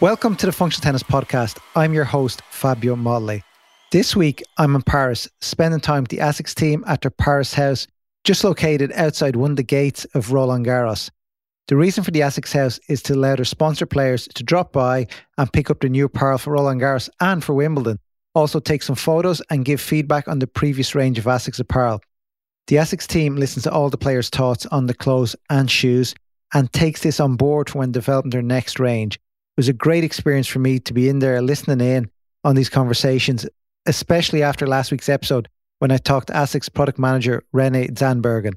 Welcome to the Functional Tennis Podcast. I'm your host, Fabio Molle. This week, I'm in Paris, spending time with the ASICS team at their Paris house, just located outside one of the gates of Roland Garros. The reason for the ASICS house is to allow their sponsor players to drop by and pick up the new apparel for Roland Garros and for Wimbledon. Also, take some photos and give feedback on the previous range of ASICS apparel. The ASICS team listens to all the players' thoughts on the clothes and shoes and takes this on board when developing their next range was a great experience for me to be in there listening in on these conversations, especially after last week's episode when I talked to ASICS product manager Rene Zandbergen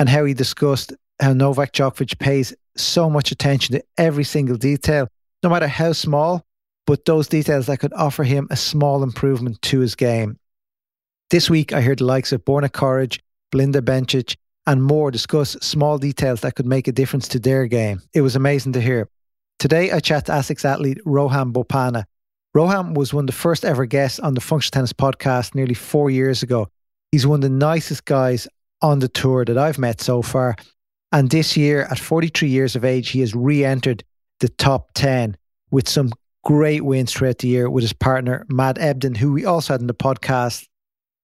and how he discussed how Novak Djokovic pays so much attention to every single detail, no matter how small, but those details that could offer him a small improvement to his game. This week, I heard the likes of Borna Coric, Belinda Bencic, and more discuss small details that could make a difference to their game. It was amazing to hear. Today, I chat to ASICS athlete Rohan Bopanna. Rohan was one of the first ever guests on the Functional Tennis podcast nearly four years ago. He's one of the nicest guys on the tour that I've met so far. And this year, at 43 years of age, he has re entered the top 10 with some great wins throughout the year with his partner, Matt Ebden, who we also had in the podcast.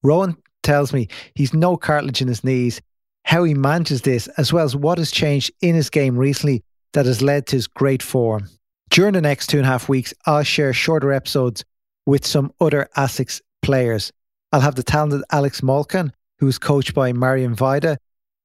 Rohan tells me he's no cartilage in his knees, how he manages this, as well as what has changed in his game recently that has led to his great form. During the next two and a half weeks, I'll share shorter episodes with some other ASICS players. I'll have the talented Alex Molcan, who's coached by Marian Vajda,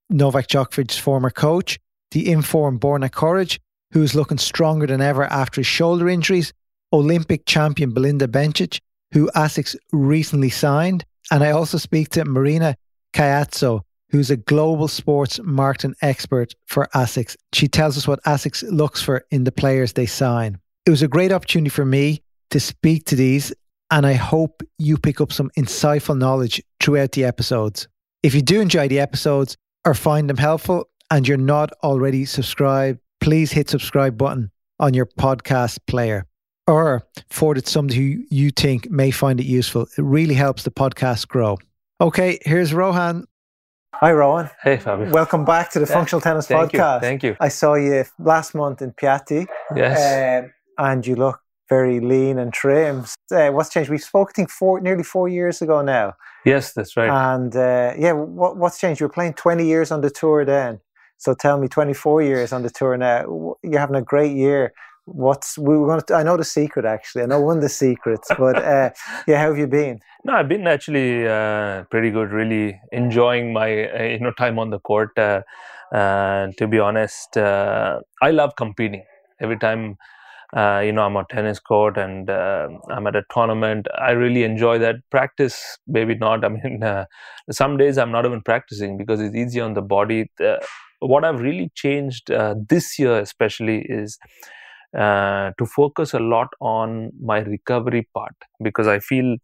Novak Djokovic's former coach, the informed Borna Coric, who's looking stronger than ever after his shoulder injuries, Olympic champion Belinda Bencic, who ASICS recently signed, and I also speak to Marina Caiazzo, who's a global sports marketing expert for ASICS. She tells us what ASICS looks for in the players they sign. It was a great opportunity for me to speak to these, and I hope you pick up some insightful knowledge throughout the episodes. If you do enjoy the episodes or find them helpful and you're not already subscribed, please hit subscribe button on your podcast player or forward it to somebody who you think may find it useful. It really helps the podcast grow. Okay, here's Rohan Hi, Rohan. Hey, Fabio. Welcome back to the yeah. Functional Tennis Thank Podcast. You. Thank you. I saw you last month in Piatti. Yes. Uh, and you look very lean and trim. Uh, what's changed? We spoke, I think, four, nearly four years ago now. Yes, that's right. And uh, yeah, what, what's changed? You were playing 20 years on the tour then. So tell me, 24 years on the tour now. You're having a great year. What's we were going to? I know the secret actually. I know one of the secrets, but uh, yeah, how have you been? No, I've been actually uh, pretty good. Really enjoying my uh, you know time on the court. Uh, to be honest, uh, I love competing. Every time uh, you know I'm on tennis court and uh, I'm at a tournament, I really enjoy that. Practice, maybe not. I mean, some days I'm not even practicing because it's easy on the body. what I've really changed this year, especially, is to focus a lot on my recovery part because I feel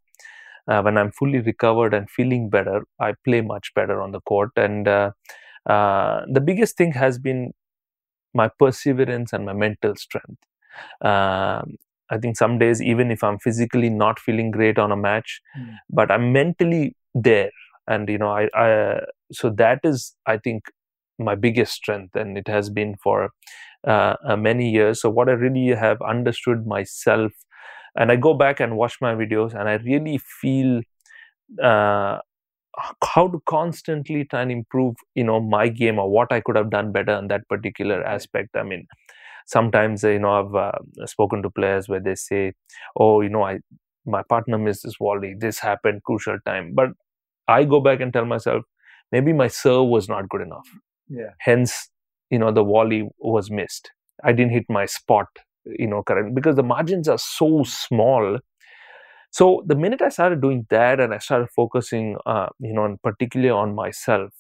uh, when I'm fully recovered and feeling better, I play much better on the court. And uh, uh, the biggest thing has been my perseverance and my mental strength. Um, I think some days, even if I'm physically not feeling great on a match, mm. but I'm mentally there, and you know, I, I so that is, I think, my biggest strength, and it has been for uh, uh, many years. So what I really have understood myself and i go back and watch my videos and i really feel uh, how to constantly try and improve you know my game or what i could have done better in that particular aspect. I mean sometimes you know i've uh, spoken to players where they say oh you know i my partner missed this volley. This happened crucial time. But i go back and tell myself maybe my serve was not good enough. Yeah. Hence you know the volley was missed. I didn't hit my spot you know current because the margins are so small. So the minute i started doing that and i started focusing uh, you know and particularly on myself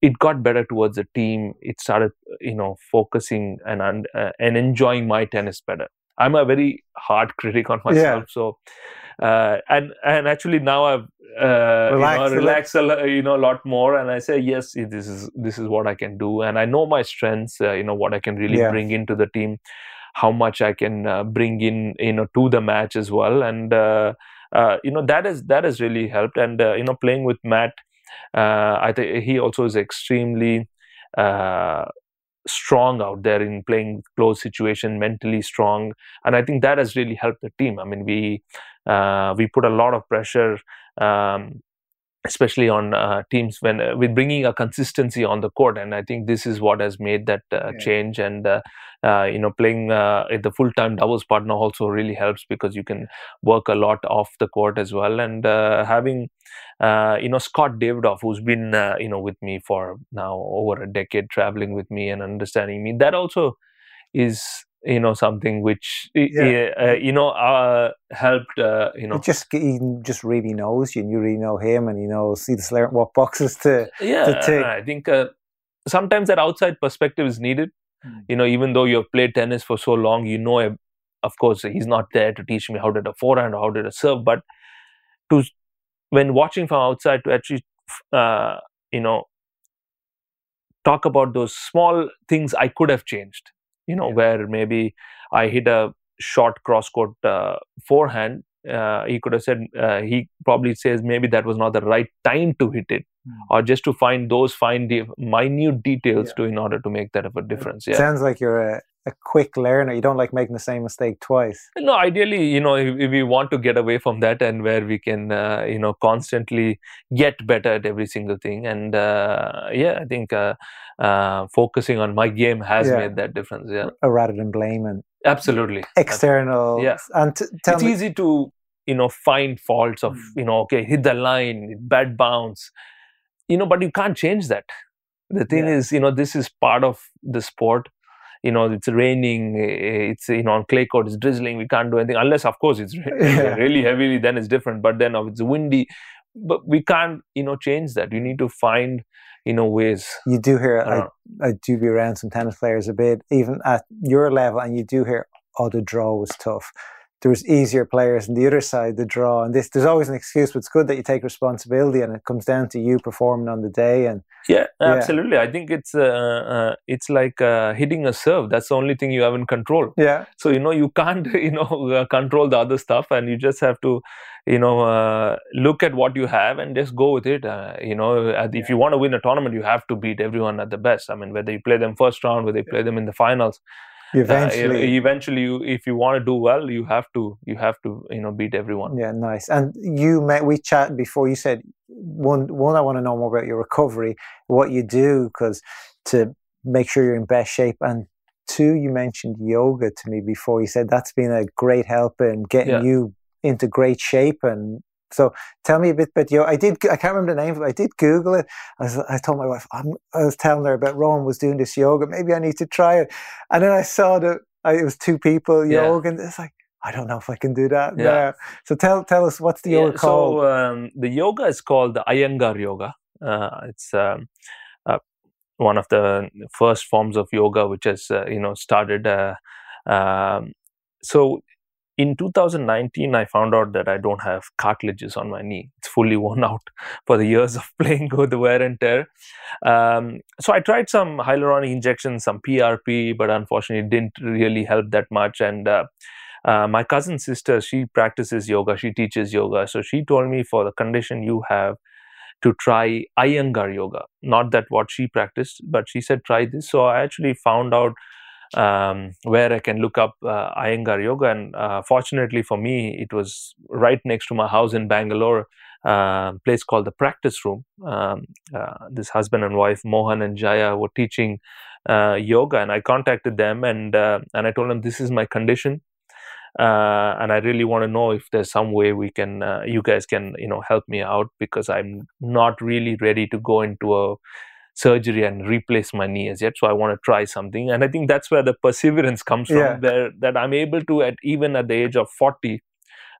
it got better towards the team. It started you know focusing and and, uh, and enjoying my tennis better. I'm a very hard critic on myself yeah. so uh, and and actually now I've uh, Relax, you know, relax a, you know a lot more, and I say yes, this is this is what I can do, and I know my strengths, uh, you know what I can really yeah. bring into the team how much I can uh, bring in you know to the match as well. And uh, uh, you know that is that has really helped. And you know playing with Matt I think he also is extremely strong out there in playing close situation, mentally strong, and I think that has really helped the team. I mean, we uh, we put a lot of pressure. Um, especially on uh, teams when uh, with bringing a consistency on the court and i think this is what has made that uh, yeah. change and uh, uh, you know playing uh, the full time doubles partner also really helps because you can work a lot off the court as well and having you know Scott Davidoff who's been you know with me for now over a decade traveling with me and understanding me that also is you know something which yeah. uh, you know uh, helped uh, you know. It just he just really knows you and you really know him and he knows he's learned what boxes to yeah to i think uh, sometimes that outside perspective is needed. Mm. you know even though you've played tennis for so long you know of course he's not there to teach me how did a forehand or how did a serve but to when watching from outside to actually uh, you know talk about those small things i could have changed you know, yeah. where maybe I hit a short cross court uh, forehand. Uh, he could have said uh, he probably says maybe that was not the right time to hit it. Or just to find those fine de- minute details yeah. to in order to make that of a difference. Yeah. Sounds like you're a, a quick learner. You don't like making the same mistake twice. No, ideally, you know, if, if we want to get away from that and where we can, uh, you know, constantly get better at every single thing. And uh, yeah, I think uh, uh, focusing on my game has yeah. made that difference. Yeah, rather than blaming absolutely external. Yeah, and t- it's me- easy to you know find faults of mm. you know okay hit the line bad bounce, you know, but you can't change that. The thing yeah. is, you know, this is part of the sport. You know, it's raining. Eh, eh, it's you know on clay court. It's drizzling. We can't do anything unless, of course, it's yeah. really heavily. Then it's different. But then, if it's windy, but we can't you know change that. You need to find you know ways. You do hear I, I, do be around some tennis players a bit, even at your level, and you do hear, "Oh, the draw was tough." There was easier players on the other side, the draw, and this. There's always an excuse, but it's good that you take responsibility, and it comes down to you performing on the day. And yeah, yeah. absolutely. I think it's uh, uh, it's like uh, hitting a serve. That's the only thing you have in control. Yeah. So you know you can't you know uh, control the other stuff, and you just have to you know uh, look at what you have and just go with it uh, you know if you want to win a tournament you have to beat everyone at the best i mean whether you play them first round whether you play them in the finals eventually uh, eventually you, if you want to do well you have to you have to you know beat everyone. Yeah nice. And you met we chat before you said one one i want to know more about your recovery what you do because to make sure you're in best shape. And two you mentioned yoga to me before you said that's been a great help in getting yeah. you into great shape and so tell me a bit about yoga. I did. I can't remember the name, but I did Google it. I, was, I told my wife I'm, i was telling her about Rohan was doing this yoga. Maybe I need to try it. And then I saw that it was two people yeah. yoga, and it's like I don't know if I can do that. Yeah. So tell tell us what's the yoga yeah, called? So um, the yoga is called the Iyengar yoga. Uh, it's um, uh, one of the first forms of yoga which has uh, you know started. Uh, um, so in 2019 i found out that i don't have cartilages on my knee. It's fully worn out for the years of playing with the wear and tear. Um, so i tried some hyaluronic injections some prp but unfortunately it didn't really help that much. And uh, uh, my cousin sister she practices yoga. She teaches yoga. So she told me for the condition you have to try iyengar yoga. Not that what she practiced but she said try this. So i actually found out um, where I can look up uh, Iyengar Yoga. And uh, fortunately for me, it was right next to my house in Bangalore, uh, place called the Practice Room. Um, uh, this husband and wife, Mohan and Jaya, were teaching uh, yoga, and I contacted them and uh, and I told them this is my condition. and I really want to know if there's some way we can, you guys can, you know, help me out because I'm not really ready to go into a surgery and replace my knee as yet so i want to try something and i think that's where the perseverance comes from yeah. there that i'm able to at even at the age of 40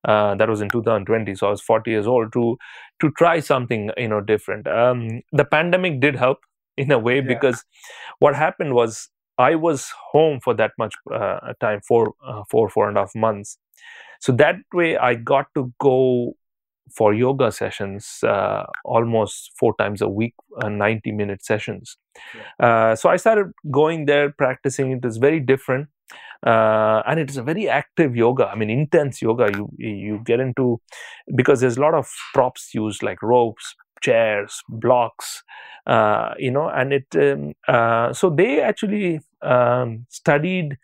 uh, that was in 2020 so i was 40 years old to to try something you know different um, the pandemic did help in a way yeah. because what happened was i was home for that much uh, time for uh, four four and a half months so that way i got to go for yoga sessions uh, almost four times a week, uh, 90 minute sessions. Yeah. Uh, so I started going there, practicing. It is very different. Uh, and it is a very active yoga. I mean, intense yoga. You you get into because there's a lot of props used like ropes, chairs, blocks, uh, you know, and it. Um, uh, so they actually um, studied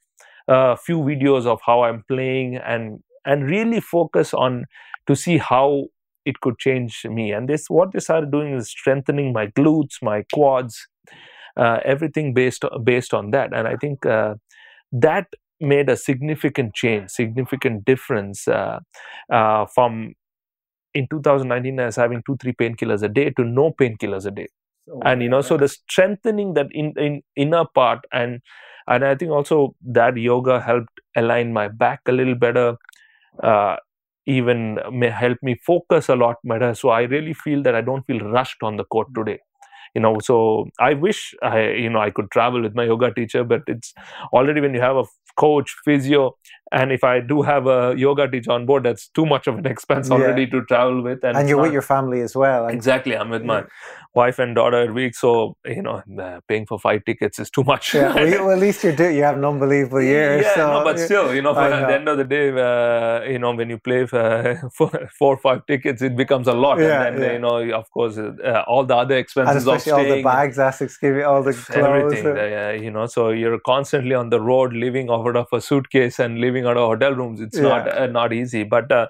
a few videos of how I'm playing and and really focus on to see how it could change me. And this what they started doing is strengthening my glutes, my quads, uh, everything based based on that. And I think uh, that made a significant change, significant difference uh, uh from in 2019 as having two three painkillers a day to no painkillers a day. Oh, and you know, so the strengthening that in, in inner part and and I think also that yoga helped align my back a little better. Uh, even may help me focus a lot better. So I really feel that I don't feel rushed on the court today you know so i wish i you know i could travel with my yoga teacher but it's already when you have a coach physio and if i do have a yoga teacher on board that's too much of an expense already yeah. to travel with and, and you're not, with your family as well exactly i'm with my wife and daughter a week so you know paying for five tickets is too much yeah well, at least you're doing you have an unbelievable year yeah so no, but still you know, at the end of the day uh, you know when you play for four, four or five tickets it becomes a lot yeah, and then yeah. you know of course uh, all the other expenses of staying, all the bags Asics give you all the clothes everything uh, you know so you're constantly on the road living out of a suitcase and living out of hotel rooms it's not uh, not easy but uh,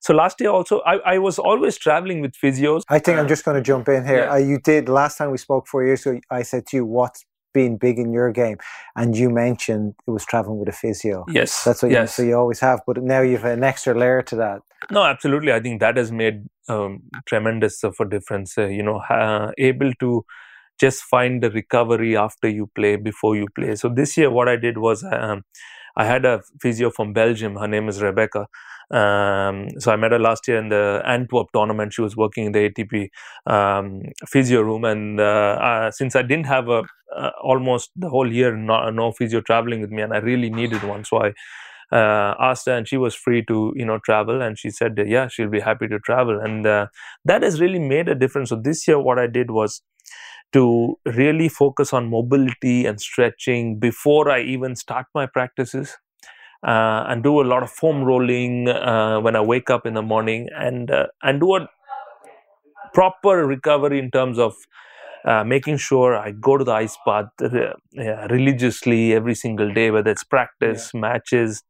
so last year also, I, I was always traveling with physios. I think I'm just going to jump in here. Yeah. Uh, you did last time we spoke four years ago. I said to you, "What's been big in your game?" And you mentioned it was traveling with a physio. Yes, that's what. Yes. You, so you always have, but now you've an extra layer to that. No, absolutely. I think that has made um, tremendous of a difference. Uh, you know, uh, able to just find the recovery after you play before you play. So this year, what I did was. Um, I had a physio from Belgium. Her name is Rebecca. Um, so I met her last year in the Antwerp tournament. She was working in the ATP um, physio room, and uh, uh, since I didn't have a uh, almost the whole year no, no, physio traveling with me, and I really needed one, so I uh, asked her, and she was free to you know travel, and she said, yeah, she'll be happy to travel, and uh, that has really made a difference. So this year, what I did was to really focus on mobility and stretching before I even start my practices uh, and do a lot of foam rolling uh, when I wake up in the morning and uh, and do a proper recovery in terms of uh, making sure I go to the ice bath uh, religiously every single day, whether it's practice, yeah. matches,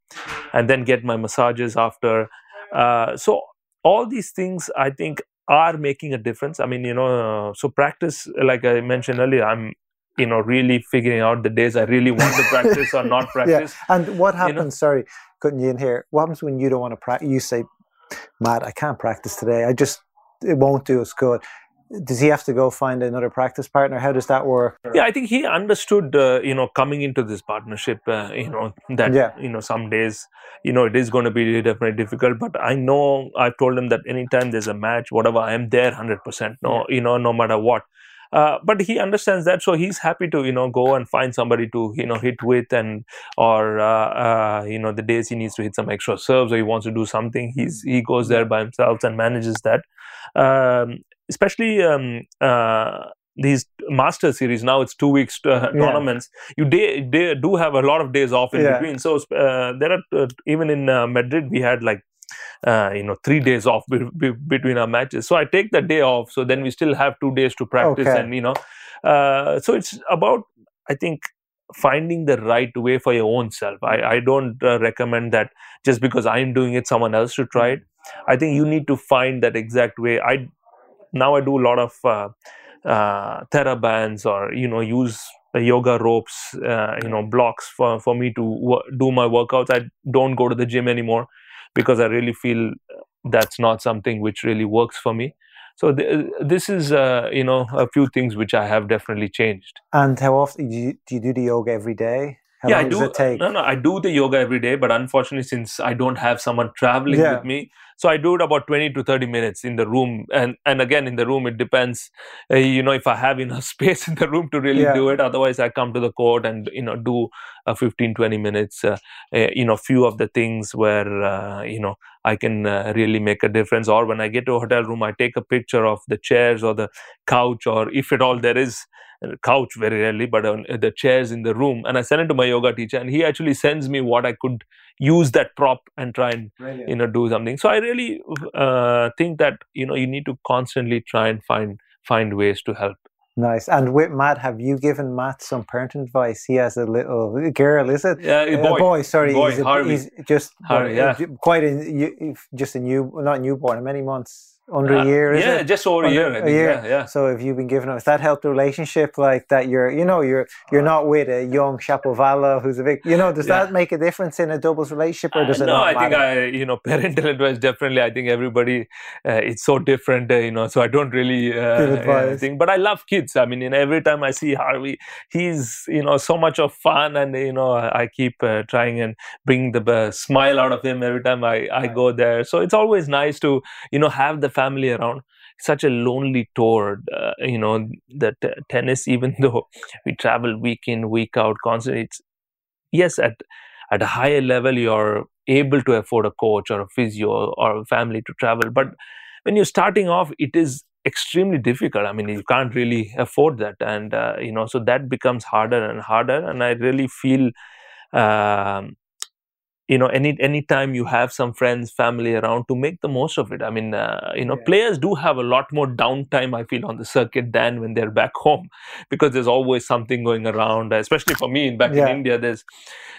and then get my massages after. Uh, so all these things, I think, are making a difference. I mean, you know, so practice, like I mentioned earlier, I'm you know really figuring out the days I really want to practice or not practice. Yeah. And what happens? You know? Sorry, cutting you in here. What happens when you don't want to practice? You say, "Matt, I can't practice today. I just it won't do as good." Does he have to go find another practice partner? How does that work? Yeah, I think he understood. Uh, you know, coming into this partnership, uh, you know that yeah. you know some days, you know, it is going to be definitely difficult. But I know I've told him that anytime there's a match, whatever, I am there hundred percent. No, yeah. you know, no matter what uh, but he understands that, so he's happy to you know go and find somebody to you know hit with, and or uh, uh, you know the days he needs to hit some extra serves or he wants to do something, he's he goes there by himself and manages that. Um, especially um, uh, these master series now it's two weeks uh, yeah. tournaments you day, day, do have a lot of days off in yeah. between so uh, there are uh, even in uh, madrid we had like uh, you know three days off be- be- between our matches so i take the day off so then we still have two days to practice okay. and you know uh, so it's about i think finding the right way for your own self i, I don't uh, recommend that just because i'm doing it someone else should try it i think you need to find that exact way i now i do a lot of uh, uh, TheraBands or you know use yoga ropes uh, you know blocks for, for me to w- do my workouts i don't go to the gym anymore because I really feel that's not something which really works for me. So th- this is, uh, you know, a few things which I have definitely changed. And how often do you do, you do the yoga every day? How yeah, I do. No, no, I do the yoga every day, but unfortunately, since I don't have someone traveling yeah. with me, so I do it about twenty to thirty minutes in the room, and and again in the room it depends, uh, you know, if I have enough space in the room to really yeah. do it. Otherwise, I come to the court and you know do uh, 15, 20 minutes. Uh, uh, you know, few of the things where uh, you know I can uh, really make a difference. Or when I get to a hotel room, I take a picture of the chairs or the couch, or if at all there is a couch, very rarely, but on the chairs in the room, and I send it to my yoga teacher, and he actually sends me what I could use that prop and try and Brilliant. you know do something. So I really uh, think that you know you need to constantly try and find find ways to help Nice. And with Matt, have you given Matt some parenting advice? He has a little girl, is it? Yeah, a boy. A boy sorry, boy, he's, a, he's just Harvey, yeah. quite a just a new, not newborn, many months under uh, a year, yeah, it? just over under, a year. A year. Yeah, yeah. So if you've been given us that helped the relationship, like that, you're, you know, you're you're not with a young Shapovalov who's a big, you know, does yeah. that make a difference in a doubles relationship, or does uh, it? No, I matter? think I, you know, parental advice definitely. I think everybody, uh, it's so different, uh, you know. So I don't really uh, think, but I love kids. I mean, in every time I see Harvey, he's, you know, so much of fun, and you know, I keep uh, trying and bring the smile out of him every time I I go there. So it's always nice to, you know, have the family around such a lonely tour. Uh, you know, that uh, tennis, even though we travel week in, week out, constantly, it's yes, at at a higher level, you're able to afford a coach or a physio or a family to travel. But when you're starting off, it is extremely difficult. I mean, you can't really afford that, and uh, you know, so that becomes harder and harder. And I really feel. Um, you know any any time you have some friends family around to make the most of it i mean uh, you know yeah. players do have a lot more downtime i feel on the circuit than when they're back home because there's always something going around especially for me back yeah. in india there's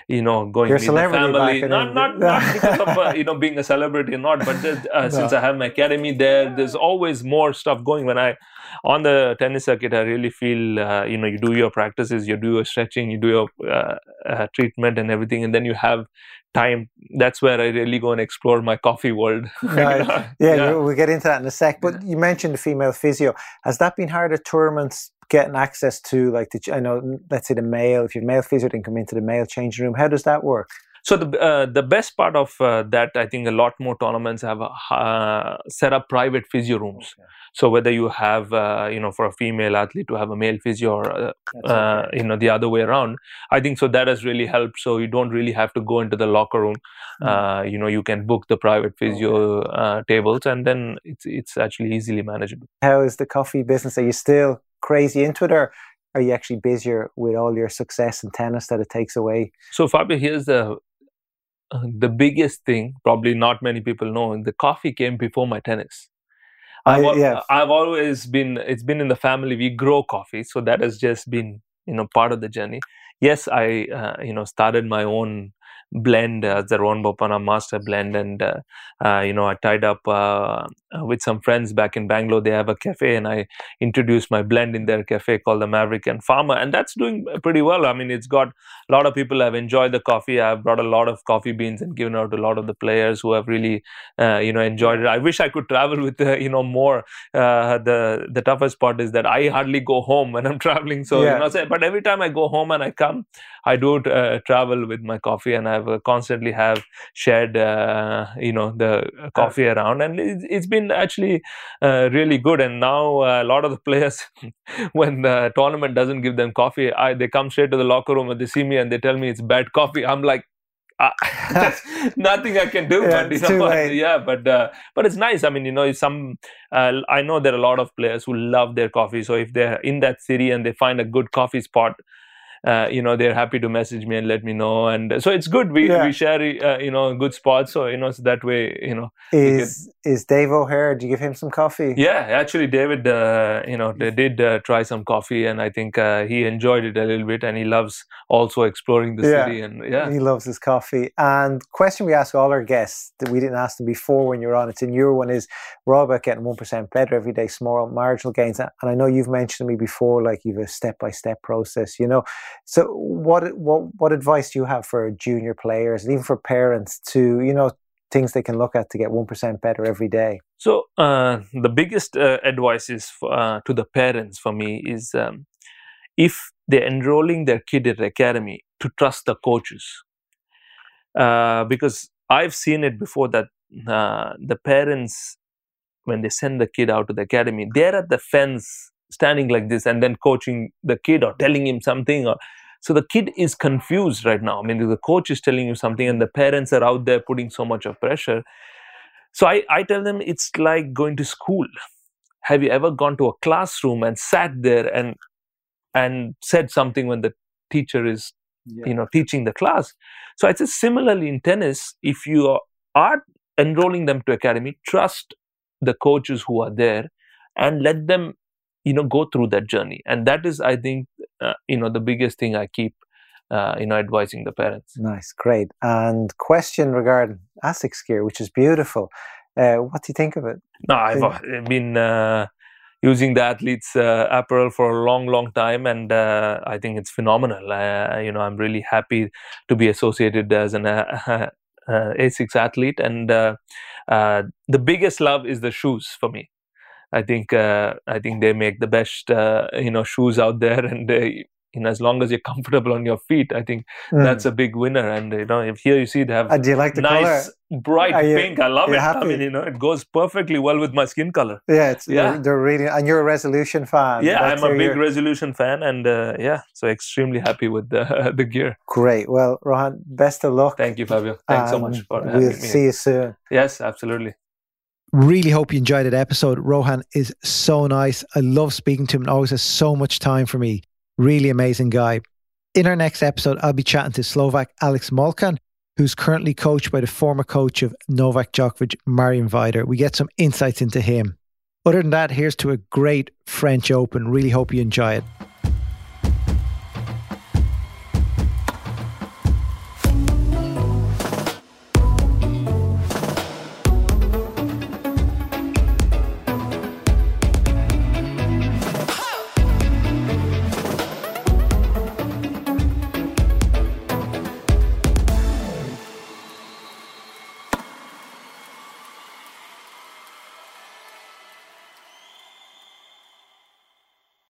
you know going to the family not not, not because of uh, you know being a celebrity or not but uh, no. since i have my academy there there's always more stuff going when i on the tennis circuit i really feel uh, you know you do your practices you do your stretching you do your uh, uh, treatment and everything and then you have time. That's where i really go and explore my coffee world. Right. yeah, yeah, we'll get into that in a sec but you mentioned the female physio. Has that been hard at tournaments getting access to like the i know let's say the male if you're male physio then come into the male changing room how does that work so the uh, the best part of uh, that, I think, a lot more tournaments have uh, set up private physio rooms. Okay. So whether you have, uh, you know, for a female athlete to have a male physio, or uh, uh, you know, the other way around, I think so that has really helped. So you don't really have to go into the locker room. Mm. you know, you can book the private physio okay. tables, and then it's it's actually easily manageable. How is the coffee business? Are you still crazy into it, or are you actually busier with all your success in tennis that it takes away? So Fabio, here's the uh, the biggest thing, probably not many people know, the coffee came before my tennis. I've, I, yeah. I've always been, it's been in the family. We grow coffee. So that has just been, you know, part of the journey. Yes, I, uh, you know, started my own blend as uh, the Rohan Bopanna master blend. And, uh, uh, you know, I tied up uh, with some friends back in Bangalore. They have a cafe and I introduced my blend in their cafe called the Maverick and Farmer. And that's doing pretty well. I mean, it's got a lot of people have enjoyed the coffee. I've brought a lot of coffee beans and given out to a lot of the players who have really, uh, you know, enjoyed it. I wish I could travel with, uh, you know, more. the the toughest part is that I hardly go home when I'm traveling. So, yeah. you know, but every time I go home and I come, I do travel with my coffee and I have uh, constantly have shared uh, you know the coffee around and it's, it's been actually uh, really good and now a lot of the players when the tournament doesn't give them coffee I, they come straight to the locker room and they see me and they tell me it's bad coffee i'm like uh, nothing I can do. Yeah, but, you know, yeah, but uh, but it's nice. I mean, you know, some uh, I know there are a lot of players who love their coffee. So if they're in that city and they find a good coffee spot, uh, you know they're happy to message me and let me know. And so it's good. We, yeah. we share uh, you know good spots. So you know so that way you know is is dave o'hare do you give him some coffee? Yeah actually david uh, you know they did uh, try some coffee and i think uh, he enjoyed it a little bit and he loves also exploring the yeah. city and yeah. He loves his coffee. And question we ask all our guests that we didn't ask them before when you're on it's in your one is we're all about getting 1% better every day small marginal gains. And i know you've mentioned to me before like you've a step-by-step process you know so, what what what advice do you have for junior players and even for parents to you know things they can look at to get one percent better every day? So, uh, the biggest uh, advice is uh, to the parents for me is um, if they're enrolling their kid at the academy to trust the coaches, uh, because I've seen it before that uh, the parents when they send the kid out to the academy, they're at the fence standing like this and then coaching the kid or telling him something or so the kid is confused right now i mean the coach is telling you something and the parents are out there putting so much of pressure So I, I tell them it's like going to school. Have you ever gone to a classroom and sat there and and said something when the teacher is yeah. you know teaching the class? So I say similarly in tennis, if you are, are enrolling them to academy, trust the coaches who are there and let them you know go through that journey. And that is i think uh, you know the biggest thing i keep uh, you know advising the parents. Nice great. And question regarding asics gear which is beautiful. Uh, what do you think of it? No i've uh, been uh, using the athletes uh, apparel for a long long time and i think it's phenomenal. You know i'm really happy to be associated as an asics athlete. And the biggest love is the shoes for me I think uh, I think they make the best uh, you know shoes out there, and they, you know as long as you're comfortable on your feet, I think mm. that's a big winner. And you know if here you see they have uh, do you like the nice color? bright you, pink, I love it. Happy? I mean you know it goes perfectly well with my skin color. Yeah, it's, yeah, they're, they're really and you're a resolution fan. Yeah, that's I'm a big resolution fan, and uh, yeah, so extremely happy with the the gear. Great. Well, Rohan, best of luck. Thank you, Fabio. Thanks so much for we'll see you soon. Yes, absolutely. Really hope you enjoyed that episode. Rohan is so nice. I love speaking to him and always has so much time for me. Really amazing guy. In our next episode, I'll be chatting to Slovak Alex Molcan, who's currently coached by the former coach of Novak Djokovic, Marian Vajda. We get some insights into him. Other than that, here's to a great French Open. Really hope you enjoy it.